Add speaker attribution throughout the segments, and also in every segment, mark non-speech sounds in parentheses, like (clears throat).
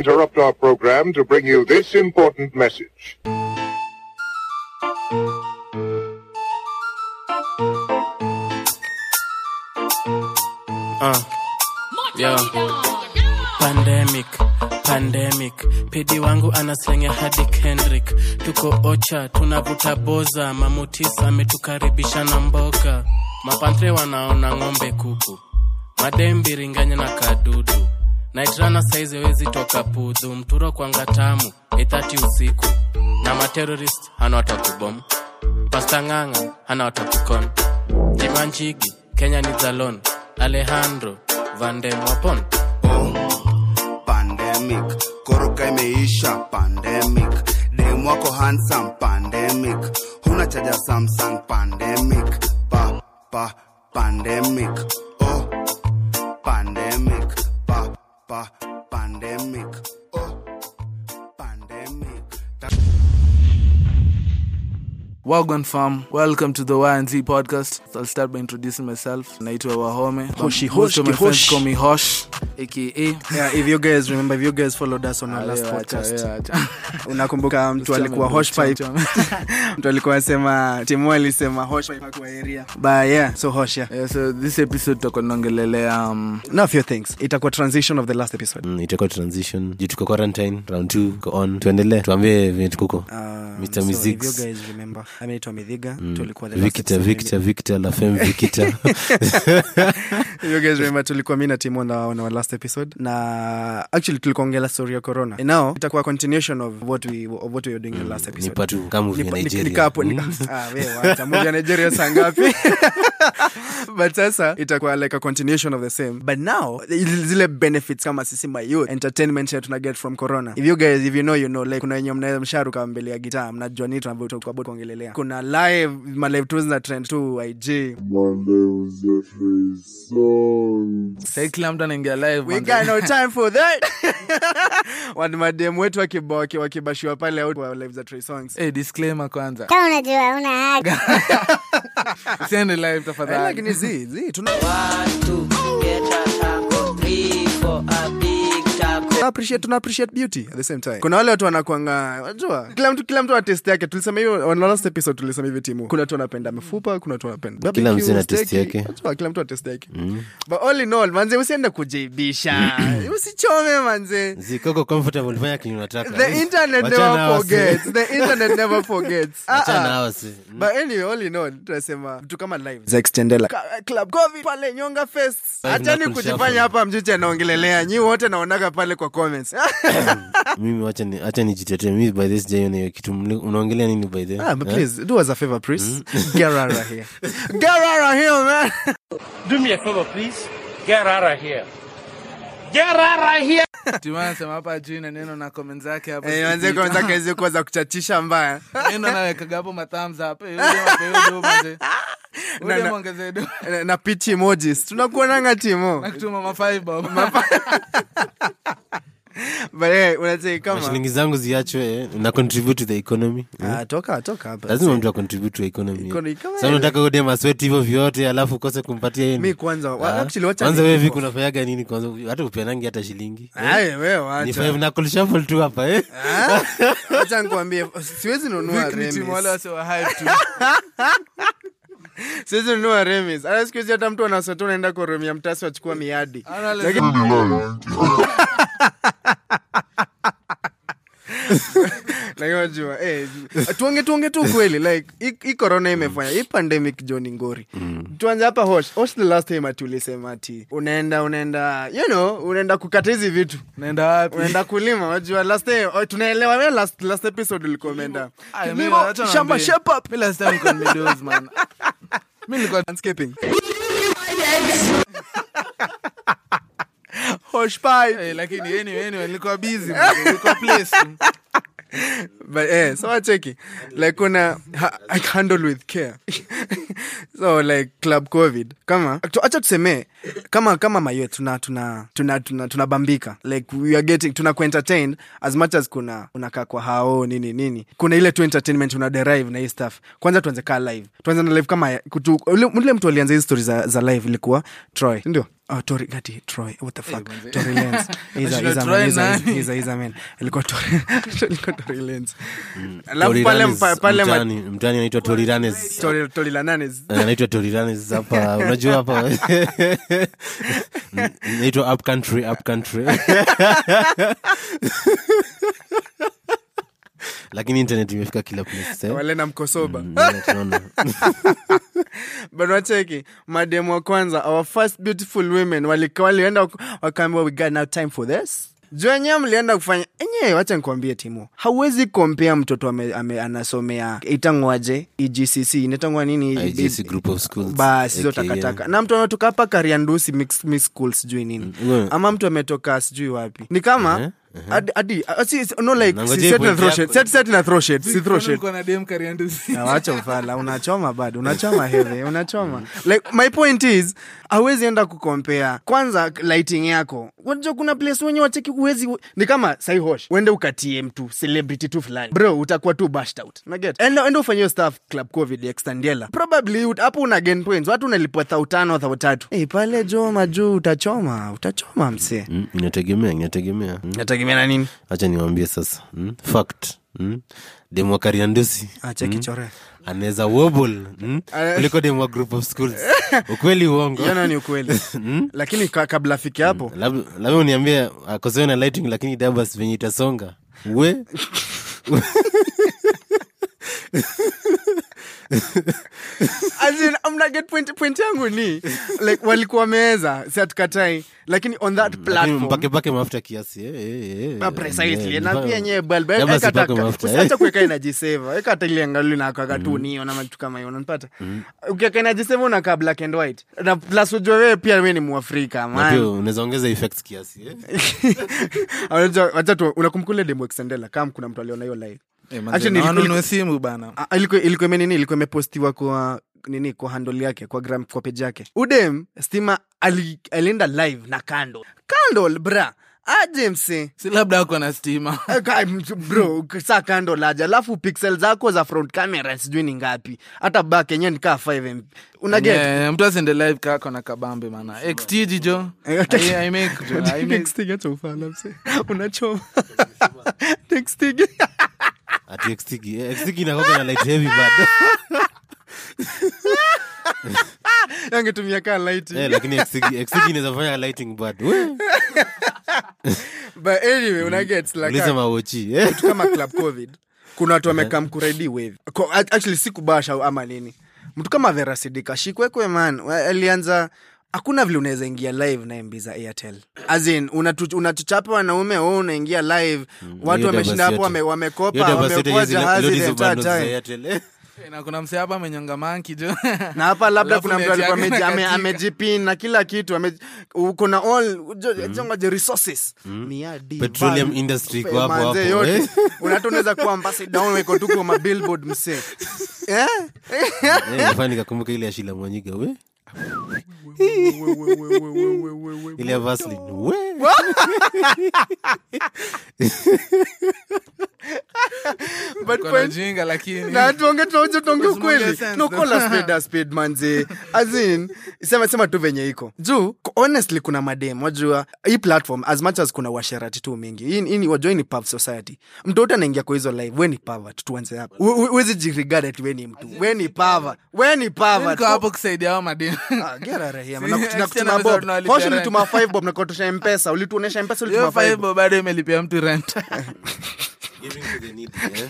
Speaker 1: interrupt our program to bring you this important message.
Speaker 2: Uh, yeah. Pandemic, pandemic. Pedi wangu anaslenge hadi Kendrick. Tuko ocha, tunavuta boza. Mamutisa ametukaribisha na mboga. Mapantre wanaona ng'ombe kuku. Madembi biringanya na kadudu. Naitrana saizi wezi toka pudhu. Mturo kwanga tamu, ithati usiku. Na materorist hana watakubom. pastang'ang'a hana watakukon. Jimanchigi, Kenya ni zalon. Alejandro Van den
Speaker 3: pandemic koroka imeisha pandemic dem wako handsome pandemic huna chaja samsung pandemic pa pa pandemic oh pa
Speaker 4: Wagwan fam, welcome to the YNZ podcast. So I'll start by introducing myself. Naitwa Wahome.
Speaker 5: Hoshi,
Speaker 4: Hosh, my
Speaker 5: Hoshi,
Speaker 4: friends call me Hosh, aka.
Speaker 5: yeah, if you guys remember if you guys followed us on our last
Speaker 4: acha,
Speaker 5: podcast (laughs) unakumbuka mtu alikuwa hosh pipe? (laughs) mtu alikuwa asema timu alisema hosh pipe kwa area. But yeah so hosh yeah.
Speaker 4: Yeah, so this episode tutakuwa tunaongelelea um,
Speaker 5: now few things. Itakuwa transition of the last episode.
Speaker 6: Mm, itakuwa transition. Juu tuko quarantine round 2 go on. Tuendelee tuambie venye tukuko
Speaker 5: Uh,
Speaker 6: Mr.
Speaker 5: so if you guys remember ameitwa midhiga tulikuwa the last
Speaker 6: victor victor victor la femme victor (laughs)
Speaker 5: you guys remember tulikuwa mi na timu on on our last episode. Na actually tulikuwa ongela story ya corona. And now itakuwa continuation of what we, of what we were doing in the last
Speaker 6: ni
Speaker 5: episode.
Speaker 6: patu kama movie ya
Speaker 5: Ni- ni-
Speaker 6: nigeria
Speaker 5: nikapo- ni-
Speaker 6: Mm.
Speaker 5: Ah, we, wacha, movie ya nigeria saa ngapi? (laughs) But sasa itakuwa like a continuation of the same. But now zile benefits kama sisi my entertainment tuna get from corona. If you guys if you know you know like kuna wenye mnaweza msharuka mbele ya gitaa mnajua nini tunavyotoka about kuongelelea. Kuna live ma live tours na trend tu ig
Speaker 4: sai kila mtu anaingia live.
Speaker 5: we got no time for that. (laughs) Watu mademu wetu wakiba- wakibashiwa pale live za Trey songs.
Speaker 4: Hey, disclaimer kwanza.
Speaker 7: Kama unajua una haki (laughs)
Speaker 4: usiende live
Speaker 5: Eh,
Speaker 4: tafadhali
Speaker 5: lakini zi zi tuna Tuna appreciate tuna appreciate beauty at the same time. Kuna wale watu wanakwanga unajua kila mtu kila mtu ana test yake tulisema hiyo on last episode tulisema hivi timu. Kuna watu wanapenda mifupa kuna watu wanapenda
Speaker 6: Kila mtu ana test yake.
Speaker 5: Unajua, kila mtu ana test yake. But all in all manze usiende kujibisha (clears throat) usichome manze.
Speaker 6: Zikoko comfortable fanya kenye unataka.
Speaker 5: The internet never forgets. The internet never forgets. (laughs)
Speaker 6: Wachana si.
Speaker 5: But anyway all in all tunasema vitu kama live. Za extendela club covid pale nyonga fest.
Speaker 6: Five
Speaker 5: achani kujifanya hapa mjuche anaongelelea. Nyi wote naonaga pale kwa comments. (laughs)
Speaker 6: Mimi wacha ni acha nijitetee mimi by this hiyo kitu. Unaongelea nini by the
Speaker 5: ah, but please do us a favor please. (laughs) Get out of here. Get out of here man. (laughs)
Speaker 8: Do me a favor, please. Get out of here. Get out of here.
Speaker 4: Timu hapa juu na neno na comment zake hapa
Speaker 5: Eh, kazi kuwa za kuchachisha mbaya.
Speaker 4: Neno nawekaga hapo mathumbs up. Eh, manze.
Speaker 5: Na- na- Na- na pitch emojis. Tunakuonanga timo.
Speaker 4: Nakutuma ma five bob.
Speaker 5: But eh, unasema kama
Speaker 6: shilingi zangu ziachwe eh, na contribute to the economy eh.
Speaker 5: ah, toka toka hapa
Speaker 6: lazima mtu acontribute to economy
Speaker 5: Economy,
Speaker 6: sasa unataka udem masweti hivyo vyote alafu ukose kumpatia yeye
Speaker 5: kwanza wa-
Speaker 6: Ah.
Speaker 5: actually wacha
Speaker 6: kwanza wewe vipi unafanyaga nini kwanza hata upianangi hata shilingi eh? Ni five na shuffle tu hapa eh
Speaker 5: Ah? (laughs) siwezi nunua
Speaker 4: hype tu. (laughs)
Speaker 5: siwezi nunua remis. Hata siku hizi hata mtu anasota unaenda kwa ya mtasi wachukua miadi. (laughs) Lakini- (laughs) eh, tuonge tuonge tu kweli like hii- hii corona imefanya hii pandemic joni ngori. Tuanze hapa hosh. Hosh the last time ati ulisema ati unaenda unaenda you know unaenda kukata hizi vitu.
Speaker 4: Naenda wapi?
Speaker 5: unaenda kulima wajua last time oh, tunaelewa wewe last, last episode ulikuwa umeenda
Speaker 4: Ay, mimi
Speaker 5: Kilimo,
Speaker 4: wacha
Speaker 5: shamba
Speaker 4: Mi last time nilikuwa nimedoze, man. (laughs) Mi nilikuwa
Speaker 5: landscaping hosh pie
Speaker 4: Eh, lakini anyway, anyway, nilikuwa busy. Nilikuwa place. (laughs)
Speaker 5: but eh so acheki like kuna ha, I handle with care. (laughs) So like club covid. Kama acha tuseme kama kama mayo tuna tuna tuna tuna tunabambika. Like we are getting tuna entertained as much as kuna unakaa kwa hao nini nini. Kuna ile tu entertainment una derive na hii stuff. Kwanza tuanze kaa live. Tuanze na live kama kutu, ule, ule mtu alianza hizi story za, za live ilikuwa troy. Ndio Oh, Tory, ati Troy, what the fuck?
Speaker 4: manze.
Speaker 5: Tory Lanez. (laughs) He's a-
Speaker 4: Ashindwa
Speaker 5: he's a
Speaker 4: Troy
Speaker 5: man, he's a-
Speaker 4: nani?
Speaker 5: he's a- he's a man. Ilikuwa Tory- ilikuwa (laughs) Tory Lanez. Alafu pale pale ma-
Speaker 6: mtaani mtaani anaitwa toriranes
Speaker 5: Tory- Tory Lanez.
Speaker 6: anaitwa toriranes hapa (laughs) unajua hapa naitwa up country up country lakini internet imefika kila eh?
Speaker 5: wale na mkosoba.
Speaker 6: Mm,
Speaker 5: wacheki (laughs) mademu wa kwanza our first beautiful women walienda wak- wakaambiwa we got now time for this. Juu enyewe mlienda kufanya enyewe wacha nikuambie timu hauwezi kompea mtoto ame, ame, anasomea itangwaje egcc inatangwa nini?
Speaker 6: IGC group of schools.
Speaker 5: basi hizo takataka. Na mtu ametoka hapa kariandusi mix, mix schools sijui nini.
Speaker 6: Mm.
Speaker 5: ama mtu ametoka sijui wapi. Ni kama hadi hadi si- si- no like si set na throw shade set set na throw shade si throw shade.
Speaker 4: Ulikuwa dem Kariandusi.
Speaker 5: Na wacha ufala unachoma bado unachoma heavy unachoma. Like my point is hawezi enda kukompea kwanza lighting yako. Unajua kuna place wenye wacheki uwezi ni kama sai hosh uende ukatie mtu celebrity tu fulani. Bro utakuwa tu bashed out. Unaget enda enda ufanyie staff club covid extendiela probably hapo una gain points. Watu unalipwa thau tano thau tatu hey, pale Joma juu utachoma utachoma msee.
Speaker 6: Mm, inategemea inategemea mm.
Speaker 5: Nategemea na nini?
Speaker 6: Hacha niwambie sasa. Mm? fact. Mm? demu wa kariandusi
Speaker 5: cheki chore
Speaker 6: anaweza wobble. Mm? kuliko demu wa group of schools. Ukweli uongo.
Speaker 5: Ni ukweli. (laughs) Lakini ka, kabla afike hapo.
Speaker 6: Labda labda uniambie akosewe na lighting lakini dabas venye itasonga. We (laughs) (laughs)
Speaker 5: As in, I'm not get point, point yangu ni. Like walikuwa meza si hatukatai. Lakini on that platform
Speaker 6: mpake mafuta kiasi eh,
Speaker 5: precisely. na pia yenyewe bulb eka taka usiache kuweka energy saver. Eka hata ile angalau na na makitu kama hiyo unanipata? Ukiweka energy saver black and white. Na plus ujue wewe pia wewe ni muafrika
Speaker 6: unaweza ongeza effects kiasi eh? (laughs)
Speaker 5: Wacha tu unakumbuka ile demo extendela kama kuna mtu aliona hiyo live
Speaker 4: Eh, simu bana.
Speaker 5: Ah, ilikuwa ilikuwa imenini ilikuwa imepostiwa kwa nini? Kwa handle yake kwa gram kwa page yake. Udem stima alienda live na candle. Candle bra. Aje mse
Speaker 4: si labda ako na stima.
Speaker 5: Eh, bro saa kando laja alafu pixel zako za front camera sijui ni ngapi. Hata back yenyewe nikaa 5 mp unaget
Speaker 4: mtu asende live kako na kabambe mana. Xtg jo.
Speaker 5: Eh. Texting (laughs) (laughs) (laughs)
Speaker 6: ati xtiki eh, xtiki inakoga na light heavy bado
Speaker 5: yangetumia (laughs) kaa
Speaker 6: eh, lakini xtiki xtiki inaweza fanya lighting bado we.
Speaker 5: But anyway unaget like
Speaker 6: ulisema wochi eh?
Speaker 5: kama club covid. Kuna watu wamekam kuredi wave. Actually si ama nini. Mtu kama verasidika shikwekwe man. Alianza hakuna vile unaweza ingia live na mb za airtel. Azin unatu- unatuchapa wanaume o unaingia live. Watu
Speaker 6: Hiyo
Speaker 5: wameshinda hapo wame- wamekopa wamekuwa jahazi
Speaker 6: eh?
Speaker 4: na kuna msee hapa amenyonga manki jo. (laughs)
Speaker 5: Na hapa labda kuna mtu alikuwa (laughs) amejipin na kila kitu ame- kuna all jongaje resources. Miadi
Speaker 6: Petroleum industry
Speaker 5: kwa
Speaker 6: hapo
Speaker 5: manze,
Speaker 6: hapo,
Speaker 5: yote.
Speaker 6: eh? (laughs)
Speaker 5: unata unaweza kuwa ambassador weko tu kwa mabillboard msee. Eh?
Speaker 6: Eh, nafaa nikakumbuka ile ya shila mwanyiga we ile ya Vaseline, we
Speaker 5: But
Speaker 4: kona
Speaker 5: point-
Speaker 4: jinga lakini (laughs)
Speaker 5: na tuonge tuonge tuonge ukweli no call a spade a (laughs) spade manze as in sema sema tu venye iko. Juu honestly kuna madem wajua hii platform as much as kuna washerati tu mingi hii hii wajua ni pav society. Mtoto anaingia kwa hizo live we ni pava tuanze hapo. Uwezi jirigard ati ni mtu. We ni pava we ni pervert.
Speaker 4: Niko hapo kusaidia hao madem
Speaker 5: Ah, bob. Hoshi ulituma bob? Mpesa ulituonesha mpesa ulituma
Speaker 4: hiyo
Speaker 5: bob.
Speaker 4: bado imelipia mtu rent (laughs)
Speaker 6: Eh?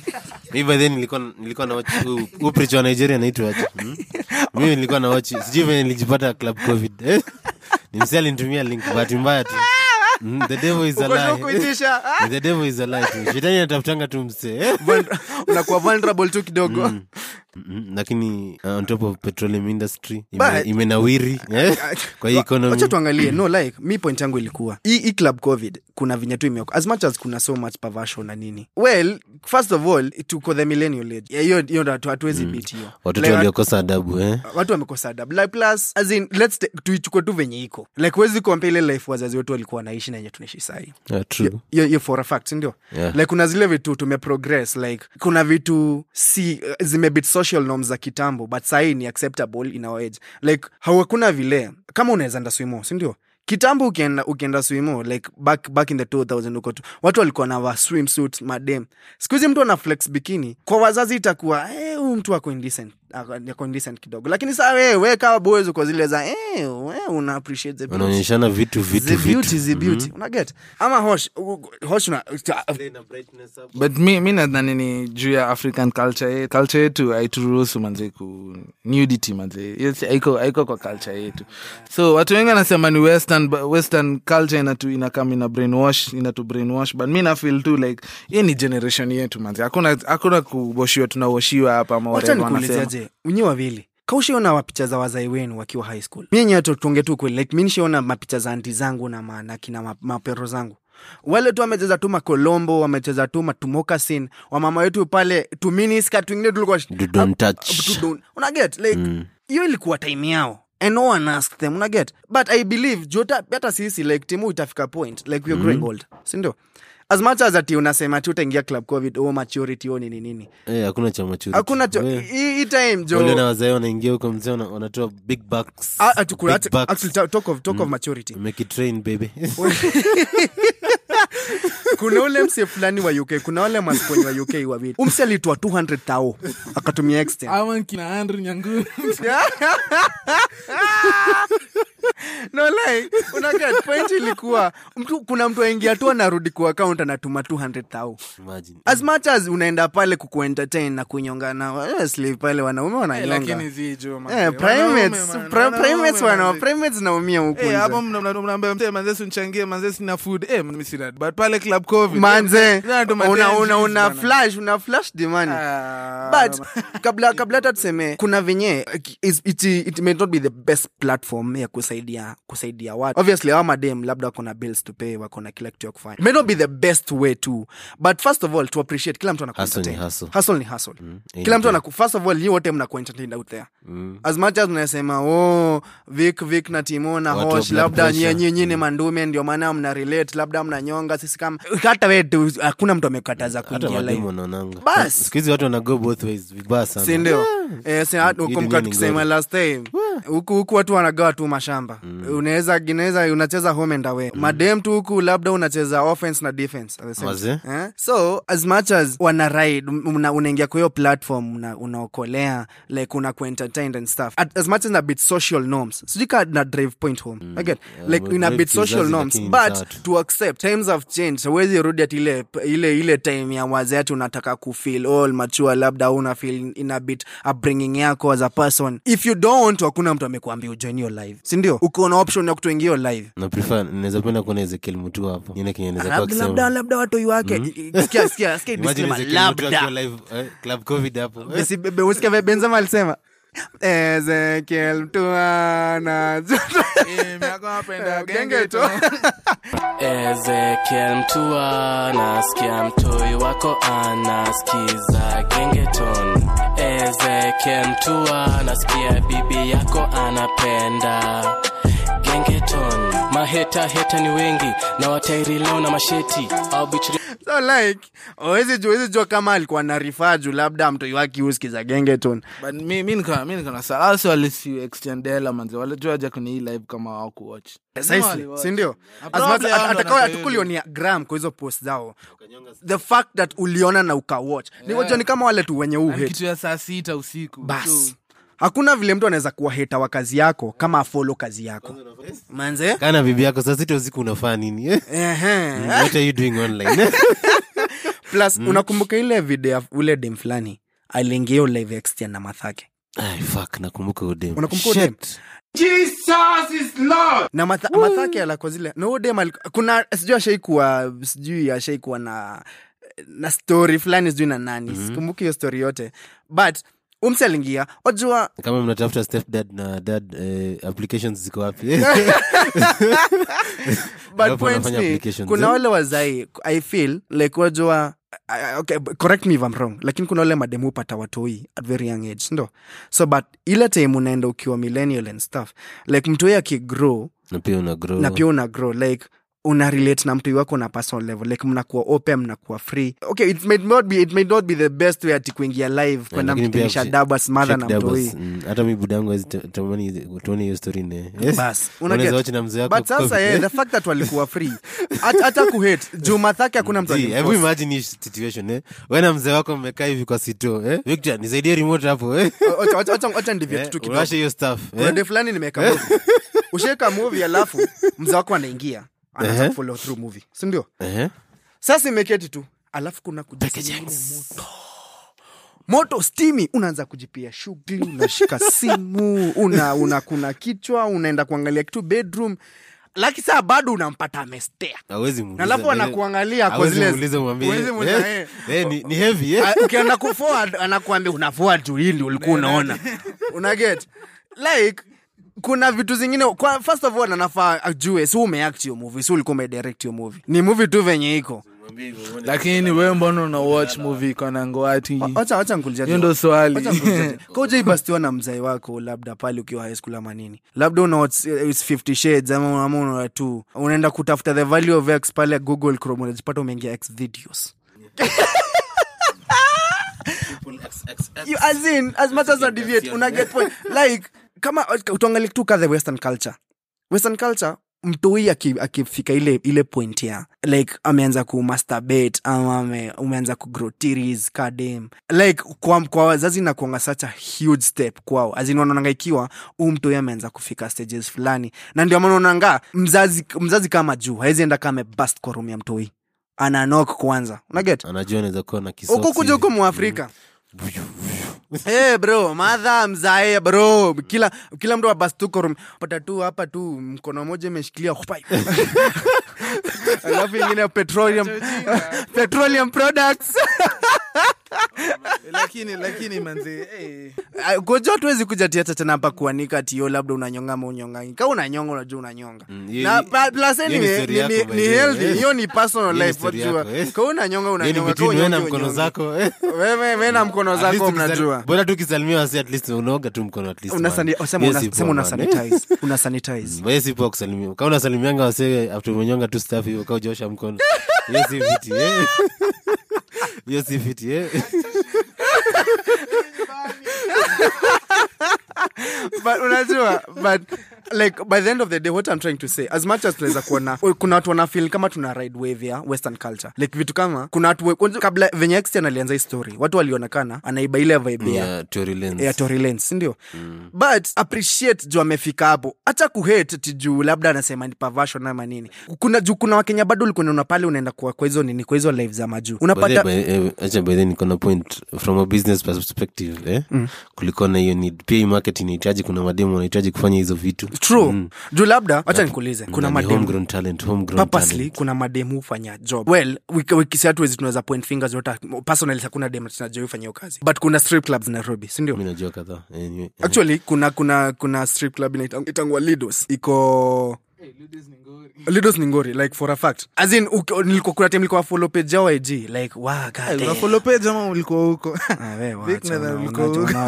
Speaker 6: mi by then nilikuwa nilikuwa na watch huu- huu wa nigeria anaitwa aje hmm? mimi nilikuwa na watch sijui venye nilijipata club covid eh? (laughs) ni msi alinitumia link bahati mbaya tu Mm, the devil is a lie
Speaker 5: ah? (laughs)
Speaker 6: the devil is a lie tu shetani anatafutanga tu msee eh?
Speaker 5: Unakuwa vulnerable tu kidogo
Speaker 6: Mm, lakini uh, on top of petroleum industry ime, imenawiri (laughs) eh? kwa hii economy.
Speaker 5: tuangalie. No like mi point yangu ilikuwa hii hi club covid kuna vinya tu imeoka as much as kuna so much perversion na nini. Well first of all tuko the millennial age. Yeah, hiyo hiyo ndo hatu- hatuwezi beat hiyo.
Speaker 6: Watoto
Speaker 5: Like,
Speaker 6: waliokosa adabu eh?
Speaker 5: watu wamekosa adabu. Like plus as in let's tuichukue tu venye iko. Like huwezi kuambia ile life wazazi wetu walikuwa wanaishi na yenye tunaishi sahi
Speaker 6: yeah, true.
Speaker 5: hiyo for a fact ndio?
Speaker 6: Yeah.
Speaker 5: like kuna zile vitu tumeprogress like kuna vitu si zimebit zimebit social norms za kitambo but sahii ni acceptable in our age. Like hakuna vile. Kama unaweza enda swimo sindio kitambo ukienda ukienda swimo like back, back in the 2000 uko tu watu walikuwa nava swimsuit madem. Sikuhizi mtu ana flex bikini kwa wazazi itakuwa hey, mtu ako kidogo. Lakini saa wewe we kama boys uko zile za hey, we una appreciate the beauty.
Speaker 6: Wanaonyeshana vitu vitu
Speaker 5: the beauty
Speaker 6: vitu.
Speaker 5: the beauty. Unaget ama hosh hosh una
Speaker 4: but mi, mi nadhani ni juu ya african culture culture yetu haituruhusu manze ku nudity manze. Si- haiko haiko kwa culture yetu. So watu wengi wanasema ni western western culture inatu inakam ina brainwash inatu brainwash. But mi nafeel tu like hii ni generation yetu manze. Hakuna hakuna kuboshiwa tunawashiwa hapa ama
Speaker 5: wacha
Speaker 4: wanasema
Speaker 5: nikuulizaje unyi wawili kaushiona mapicha za wazai wenu wakiwa high school? Mienye tuonge tu kweli like minishiona mapicha za anti zangu na ma, na kina ma, mapero zangu. Wale tu wamecheza tu makolombo wamecheza tu matumokasin wamama wetu pale tuminiska tuingine tulikuwa unaget like hiyo ilikuwa time yao and no one asked them unaget but i believe jota hata sisi like timu itafika point like we're growing old sindio as much as ati unasema ti utaingia club covid o maturity o nini nini.
Speaker 6: Hey, hakuna cha maturity.
Speaker 5: hakuna cho-
Speaker 6: Eh,
Speaker 5: hii time
Speaker 6: wale na wazee wanaingia huko mzee wanatoa big bucks.
Speaker 5: Ati kuna- actually, talk of, talk of maturity.
Speaker 6: Make it train baby. (laughs)
Speaker 5: Kuna ule mse fulani wa uk kuna wale maskoni wa uk wawili umse alitwa 200 tao akatumia extend (laughs) (laughs) no like unaget point ilikuwa mtu kuna mtu aingia tu anarudi kwa account anatuma 200 tao
Speaker 6: imagine.
Speaker 5: As much as unaenda pale kukuentertain na kunyongana honestly pale wanaume wananyonga.
Speaker 4: lakini
Speaker 5: Eh, primates pri- primates wana primates naumia huku
Speaker 4: Eh, hapo mna- mna- mnaambia mzee manze sinchangie manze sina food. Eh mimi sina but pale club covid
Speaker 5: manze
Speaker 4: eh, ndo
Speaker 5: una,
Speaker 4: matenzi
Speaker 5: una, una
Speaker 4: bana.
Speaker 5: flash una flash dimani
Speaker 4: Ah,
Speaker 5: but kabla kabla hata tuseme kuna venye is- it, it may not be the best platform ya kusaidia kusaidia watu. Obviously awa madem labda wako na bills to pay wako na kila kitu ya kufanya. May not be the best way to but first of all to appreciate kila mtu anaku
Speaker 6: Hustle ni
Speaker 5: entertain.
Speaker 6: hustle.
Speaker 5: hustle ni hustle.
Speaker 6: Any
Speaker 5: kila mtu anaku first of all nyi wote mnakuentertained out there. As much as unasema oh Vic Vic na Timo na Hosh labda nyinyi nyinyi ni mandume ndio maana mna relate labda mnanyonga sisi kama hata wewe hakuna mtu amekataza kuingia live. Bas.
Speaker 6: siku hizi watu wana both ways vibaya sana.
Speaker 5: Si ndio? Eh, last time huku huku watu wanagawa tu mashamba. Unaweza inaweza unacheza home and away. Madem tu huku labda unacheza offense na defense. Eh? so as much as wana ride una, unaingia kwa hiyo platform una, unaokolea like una kuentertain and stuff. At, as much as na bit social norms sijui ka na drive point home. Mm. again
Speaker 6: Yeah,
Speaker 5: ina
Speaker 6: drive
Speaker 5: bit social norms. but to accept times have changed. Huwezi rudi at ile ile ile time ya wazee ati unataka kufeel all mature labda una feel in a bit upbringing yako as a person. If you don't hakuna mtu amekuambia ujoin hiyo live. Sindio uko na option ya kutoingia hiyo live.
Speaker 6: Na prefer naweza penda kuona Ezekiel Mutu hapo. Kenye
Speaker 5: labda labda labda watoi wake. Sikia sikia sikia disclaimer,
Speaker 6: akiwa
Speaker 5: labda
Speaker 6: eh, club covid hapo.
Speaker 5: Besi- usikia benzema alisema ezekiel mtuana
Speaker 4: Eh,
Speaker 5: genge tu.
Speaker 4: tu. (laughs)
Speaker 2: Ezekiel mtuana nasikia mtoi wako anaskiza gengeton. Ezekiel mtuana nasikia bibi yako anapenda gengeton. Maheta heta ni wengi na watairi leo na masheti au bichri
Speaker 5: so like awezi jua jua kama alikuwa na rifaa juu labda mtoi wake uskiza gengeton
Speaker 4: but mi mi niko mi niko na salasi walisi extendela manze walijua aje kwenye hii live kama hawakuwatch.
Speaker 5: Precisely sindio
Speaker 4: Probably hao ndo
Speaker 5: gram kwa hizo post zao the fact that uliona na ukawatch ni wajua ni kama wale tu wenye uhe
Speaker 4: kitu ya saa sita usiku.
Speaker 5: Bas.
Speaker 4: So,
Speaker 5: hakuna vile mtu anaweza kuwa heta wa kazi yako kama afolo kazi yako. Manze?
Speaker 6: Kana bibi yako sita usiku unafaa nini eh?
Speaker 5: mm,
Speaker 6: what are you doing online? (laughs)
Speaker 5: Plus unakumbuka ile video ule dem fulani? Aliingia hiyo live extend na mathake
Speaker 6: Ay, fuck nakumbuka udem
Speaker 5: Unakumbuka udem? na matha, mathake alakwa zile na huyo dem kuna sijui ashaikuwa sijui ashaikuwa na na story fulani sijui na nani. Mm-hmm. sikumbuki hiyo story yote. But umsi aliingia wajua
Speaker 6: kama mnatafuta stepdad na dad eh, applications ziko wapi? (laughs) (laughs)
Speaker 5: But
Speaker 6: Wapo
Speaker 5: ni, kuna wale wazai i feel like wajua okay, correct me if I'm wrong lakini kuna wale mademu upata watoi at very young age ndo so but ile time unaenda ukiwa millennial and stuff like mtoi akigrow
Speaker 6: na pia una grow.
Speaker 5: na pia una grow like una relate na mtu wako na personal level like mnakuwa open mnakuwa free okay it may not be it may not be the best way ati kuingia live kwenda
Speaker 6: pia
Speaker 5: dabas madha na mtoi.
Speaker 6: Mm, hata mi budangu tamani tuone hiyo story ne (laughs) Yes.
Speaker 5: Bas, una
Speaker 6: Unaweza
Speaker 5: get.
Speaker 6: na mzee wako
Speaker 5: but sasa eh? the fact that walikuwa free Hat- ku hate juma thaki hakuna mtu (laughs)
Speaker 6: alikuwa hebu imagine hii situation eh? wena mzee wako mmekaa hivi kwa sito eh? victor nisaidie remote hapo eh?
Speaker 5: acha acha acha ndivyo (laughs)
Speaker 6: Eh,
Speaker 5: tu kidogo.
Speaker 6: uwashe hiyo stuff eh?
Speaker 5: day fulani nimeka movie ushaweka movie alafu mzee wako anaingia anaanza
Speaker 6: Ehe.
Speaker 5: kufollow through movie sindio
Speaker 6: Eh?
Speaker 5: sasa imeketi tu alafu kuna kujisi moto moto stimi unaanza kujipia shughuli unashika (laughs) simu una, una kuna kichwa unaenda kuangalia kitu bedroom laki saa bado unampata amestea alafu anakuangalia kwa zile-
Speaker 6: eh,
Speaker 5: eh.
Speaker 6: eh, ni- ni heavy?
Speaker 5: Ah, ukienda kuforward anakuambia unafoa hili ulikuwa unaona (laughs) unaget like kuna vitu zingine kwa, first of all anafaa ajue si umeact hiyo movie si ulikuwa umedirect hiyo movie. Ni movie tu venye iko.
Speaker 4: Lakini we mbona una watch movie kona ngoati swali.
Speaker 5: Na mzai wako labda pale ukiwa high school ama nini. Labda una watch 50 shades ama ama una tu unaenda kutafuta the value of x pale google chrome unajipata umeingia x videos. (laughs) You, as in as much as a deviate una get point. Like kama tuangalie tu ka the western culture. Western culture mtoi aki- akifika ile ile point ya like ameanza kumasturbate ama ame, umeanza kugrow theories kadem like kwa, kwa wazazi na kuanga such a huge step kwao. Azin ikiwa huu mtoi ameanza kufika stages fulani. Na ndio maana mzazi mzazi kama juu hawezi enda kama bast kwa room ya mtoi ananok kwanza. Unaget?
Speaker 6: Anajua anaweza kuwa na kisoksi.
Speaker 5: Huku kuja
Speaker 6: huko
Speaker 5: huku mwafrika (laughs) hey bro madha mzae bro. Kila kila mtu abastuko pata tu hapa tu mkono moja imeshikilia (laughs) alafu ingine petroleum. (laughs) Petroleum products (laughs)
Speaker 4: lakini lakini manzi hey.
Speaker 5: koja tuwezi kuja tiata tena hapa kuanika tio labda unanyonga ama unyongangi ka unanyonga unajua unanyonga
Speaker 6: Mm,
Speaker 5: na plus
Speaker 6: ni
Speaker 5: anyway, ni- ni- ni healthy
Speaker 6: eh.
Speaker 5: hiyo ni personal life wajua
Speaker 6: yako, eh.
Speaker 5: ka unanyonga unanyonga
Speaker 6: mkono zako eh?
Speaker 5: wewe wewe na mkono zako mnajua
Speaker 6: bora tu kisalimia wasi at least unaoga tu mkono at least
Speaker 5: Una
Speaker 6: man.
Speaker 5: sani- oh, sema
Speaker 6: Hiyo
Speaker 5: una-
Speaker 6: eh?
Speaker 5: sanitize una sanitize
Speaker 6: Wewe si poa kusalimia kama unasalimianga wasi after umenyonga tu staff hiyo kaa ujosha mkono (laughs) hiyo si eh? hiyo si fiti eh?
Speaker 5: but unajua but like by the end of the day what i'm trying to say as much as tunaweza kuona (laughs) kuna watu wanafil kama tuna ride wave ya western culture. Like vitu kama kuna watu kabla venye exten alianza hii story watu walionekana anaiba ile vibe ya
Speaker 6: Yeah, Tory
Speaker 5: Tory Lanez, sindio but appreciate juu amefika hapo. Hata kuhate tijuu labda anasema ni perversion ama nini. Kuna juu kuna wakenya bado ulikunaona pale unaenda kwa kwa hizo nini kwa hizo live za majuu. Unapata
Speaker 6: eh, acha by then niko na point from a business perspective eh? kulikuwa na hiyo need. Pia market inahitaji kuna mademo wanahitaji kufanya hizo vitu
Speaker 5: true. Juu labda wacha nikuulize kuna
Speaker 6: Na
Speaker 5: mademu?
Speaker 6: talent
Speaker 5: purposely kuna mademu hufanya job. Well wiki- wiki- hatuwezi tunaweza point fingers yote personally hakuna dem tunajua hufanya hiyo kazi. But kuna strip clubs nairobi sindio
Speaker 6: mi kadhaa. Anyway,
Speaker 5: actually kuna kuna kuna strip club inaitang- lidos. Iko lidos ni ngori like for a fact as in nilikuwa kuna time nilikuwa follow page yao IG like wow god damn.
Speaker 4: follow page ama ulikuwa huko (laughs)
Speaker 5: Ah,
Speaker 4: wewe
Speaker 5: wacha, una-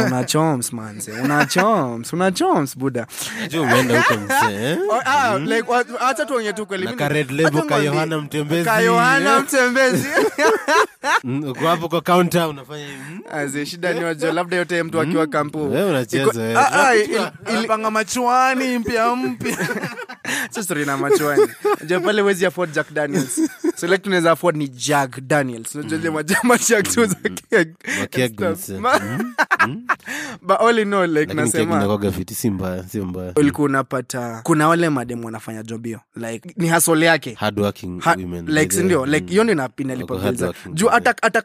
Speaker 5: una-
Speaker 4: chomps
Speaker 5: man una (laughs) choms una chomps una choms buda
Speaker 6: Najua umeenda huko msee eh? (laughs)
Speaker 5: Oh, ah, like, acha tuonye tu kweli Mimi-
Speaker 6: na red label ka. Yohana Mtembezi,
Speaker 5: Ka Yohana
Speaker 6: eh?
Speaker 5: mtembezi
Speaker 6: Mm, uko hapo kwa counter unafanya hivi, mm?
Speaker 5: Shida ni wajua labda yote mtu akiwa kampu
Speaker 6: Wewe unacheza, eh.
Speaker 5: Ah, ah, il-
Speaker 4: machuani mpya mpya (laughs)
Speaker 5: Sio story na machwani. Ja pale wezi afford jack daniels. So like tunaweza afford ni jack daniels. Majama (laughs) jack tu za keg
Speaker 6: Makeg
Speaker 5: and stuff.
Speaker 6: mse.
Speaker 5: Ma- but all in all like nasema
Speaker 6: si mbaya sio mbaya.
Speaker 5: Ulikuwa unapata kuna wale mademu wanafanya job hiyo. Like ni hasol yake.
Speaker 6: Hard working
Speaker 5: Ha-
Speaker 6: women
Speaker 5: like sindio like
Speaker 6: mm.
Speaker 5: hiyo ndo inalipa juu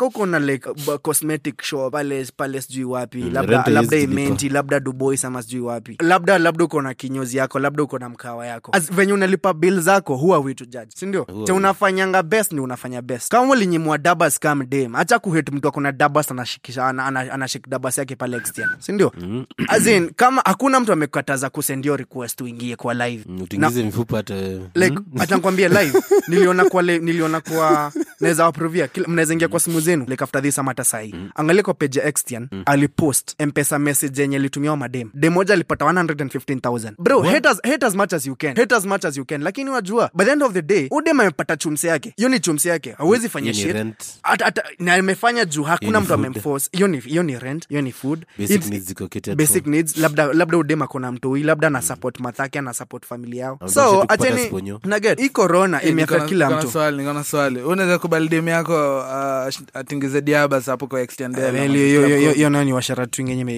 Speaker 5: uko na like cosmetic shop pale pale sijui wapi? Labda labda imenti labda dubois ama sijui wapi. Labda labda uko na kinyozi yako labda uko na mkawa yako. As, venye unalipa bill zako huwa witu judge? Sindio te unafanyanga best ni unafanya best. Kama ulinyimwa dabas kam dam hacha kuhet mtu akona dabas anashikisha ana, ana, anashik dabas yake yake pale extern sindio mm. in, kama hakuna mtu amekataza kusendio request uingie kwa live.
Speaker 6: Mm, utingize mifupa hata
Speaker 5: like acha nikwambie live (laughs) niliona kwa le, niliona kwa naweza waprovia. Mnaweza ingia kwa simu zenu like after this ama hata mm. angalia kwa page ya extian alipost mpesa message yenye alitumiwa madem dem. Moja alipata 115000 bro hate as, hate as much as you can. Hate as much as you can. Lakini unajua by the end of the day udem amepata chumsi yake. Hiyo ni chumsi yake. Hauwezi fanya shit. na amefanya juu hakuna mtu amemforce. Hiyo ni hiyo ni rent. Hiyo ni food.
Speaker 6: Basic
Speaker 5: It's-
Speaker 6: needs ziko
Speaker 5: basic
Speaker 6: for.
Speaker 5: needs labda labda udem akona mtoi labda na support mathake ana support famili yao.
Speaker 6: Ambao
Speaker 5: so acheni naget hii corona
Speaker 4: Eh,
Speaker 5: imeafect kila mtu.
Speaker 4: swali unaweza kubali dem yako uh, atingize diaba hapo kwa extended
Speaker 5: hiyo- hiyo- hiyo nayo ni ime-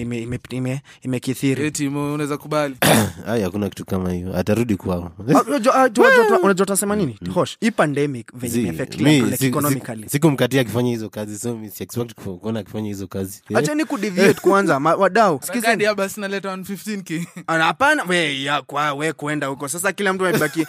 Speaker 5: ime- imekithiri?
Speaker 4: Eti, unaweza kubali. (coughs)
Speaker 6: Ai, hakuna kitu kama hiyo. Atarudi kwao.
Speaker 5: Ah, unajua- utasema nini? Hosh hii pandemic venye imeaffect kila mtu, economically.
Speaker 6: sikumkatia akifanya hizo kazi so mi si expect kuona akifanya hizo kazi. Acheni
Speaker 5: acheni kudeviate kwanza ma- wadau
Speaker 4: Saka
Speaker 5: sikizeni.
Speaker 4: 115k
Speaker 5: hapana we ya kwa we kuenda huko. Sasa kila mtu amebaki